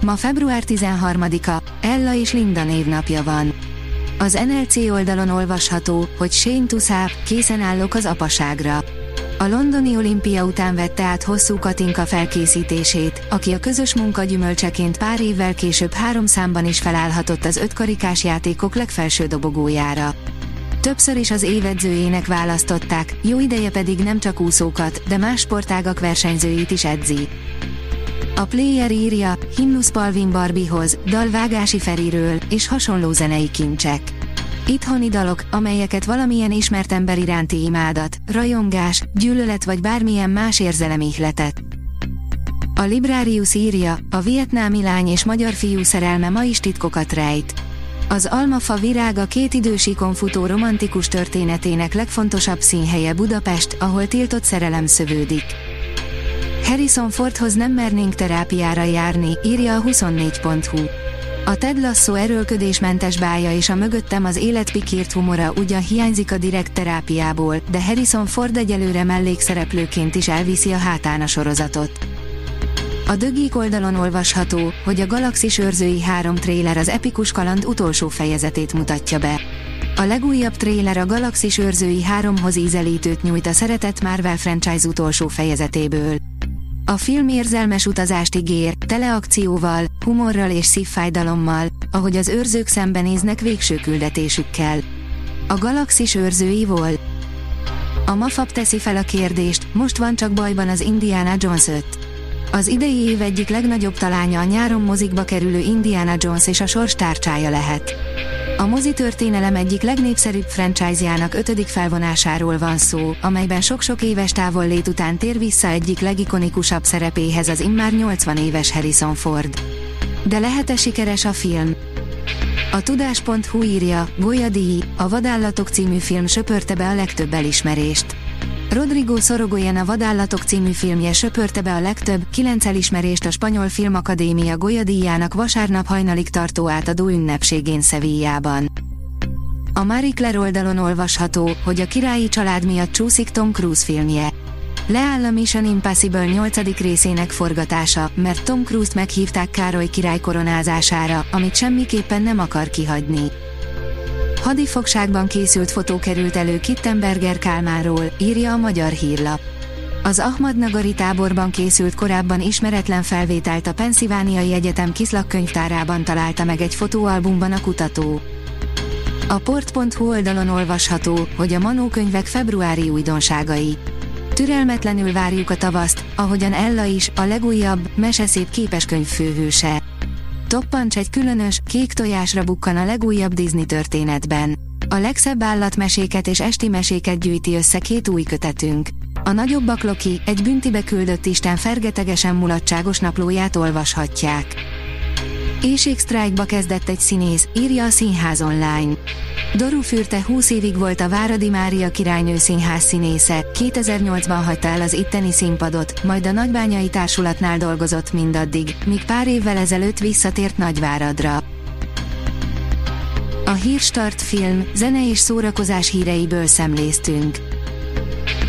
Ma február 13-a, Ella és Linda névnapja van. Az NLC oldalon olvasható, hogy Shane Tuszáp, készen állok az apaságra. A londoni olimpia után vette át hosszú Katinka felkészítését, aki a közös munka gyümölcseként pár évvel később három számban is felállhatott az ötkarikás játékok legfelső dobogójára. Többször is az évedzőjének választották, jó ideje pedig nem csak úszókat, de más sportágak versenyzőit is edzi. A player írja, himnusz Palvin Barbihoz, dal Vágási Feriről, és hasonló zenei kincsek. Itthoni dalok, amelyeket valamilyen ismert ember iránti imádat, rajongás, gyűlölet vagy bármilyen más érzelem ihletett. A Librarius írja, a vietnámi lány és magyar fiú szerelme ma is titkokat rejt. Az almafa virága két idősíkon futó romantikus történetének legfontosabb színhelye Budapest, ahol tiltott szerelem szövődik. Harrison Fordhoz nem mernénk terápiára járni, írja a 24.hu. A Ted Lasso erőlködésmentes bája és a mögöttem az életpikírt humora ugyan hiányzik a direkt terápiából, de Harrison Ford egyelőre mellékszereplőként is elviszi a hátán a sorozatot. A dögik oldalon olvasható, hogy a Galaxis őrzői három tréler az epikus kaland utolsó fejezetét mutatja be. A legújabb tréler a Galaxis őrzői háromhoz ízelítőt nyújt a szeretett Marvel franchise utolsó fejezetéből. A film érzelmes utazást ígér, teleakcióval, humorral és szívfájdalommal, ahogy az őrzők szembenéznek végső küldetésükkel. A galaxis őrzői volt. A Mafab teszi fel a kérdést, most van csak bajban az Indiana Jones 5. Az idei év egyik legnagyobb talánya a nyáron mozikba kerülő Indiana Jones és a sors tárcsája lehet. A mozi történelem egyik legnépszerűbb franchise-jának ötödik felvonásáról van szó, amelyben sok-sok éves távollét után tér vissza egyik legikonikusabb szerepéhez az immár 80 éves Harrison Ford. De lehet-e sikeres a film? A tudás.hu írja, Díj, a Vadállatok című film söpörte be a legtöbb elismerést. Rodrigo Sorogoyen a Vadállatok című filmje söpörte be a legtöbb, kilenc elismerést a Spanyol Filmakadémia Golyadíjának vasárnap hajnalig tartó átadó ünnepségén Sevillában. A Marie Claire oldalon olvasható, hogy a királyi család miatt csúszik Tom Cruise filmje. Leáll a Mission Impossible 8. részének forgatása, mert Tom Cruise-t meghívták Károly király koronázására, amit semmiképpen nem akar kihagyni. Hadifogságban készült fotó került elő Kittenberger Kálmáról, írja a magyar hírlap. Az Ahmadnagari táborban készült korábban ismeretlen felvételt a Pennsylvániai Egyetem Kiszlak könyvtárában találta meg egy fotóalbumban a kutató. A port.hu oldalon olvasható, hogy a Manó könyvek februári újdonságai. Türelmetlenül várjuk a tavaszt, ahogyan Ella is, a legújabb, meseszép képeskönyv főhőse. Toppancs egy különös, kék tojásra bukkan a legújabb Disney történetben. A legszebb állatmeséket és esti meséket gyűjti össze két új kötetünk. A nagyobbak Loki, egy büntibe küldött Isten fergetegesen mulatságos naplóját olvashatják. Éjségsztrájkba kezdett egy színész, írja a Színház online. Doru Fürte 20 évig volt a Váradi Mária királynő színház színésze, 2008-ban hagyta el az itteni színpadot, majd a Nagybányai Társulatnál dolgozott mindaddig, míg pár évvel ezelőtt visszatért Nagyváradra. A Hírstart film, zene és szórakozás híreiből szemléztünk.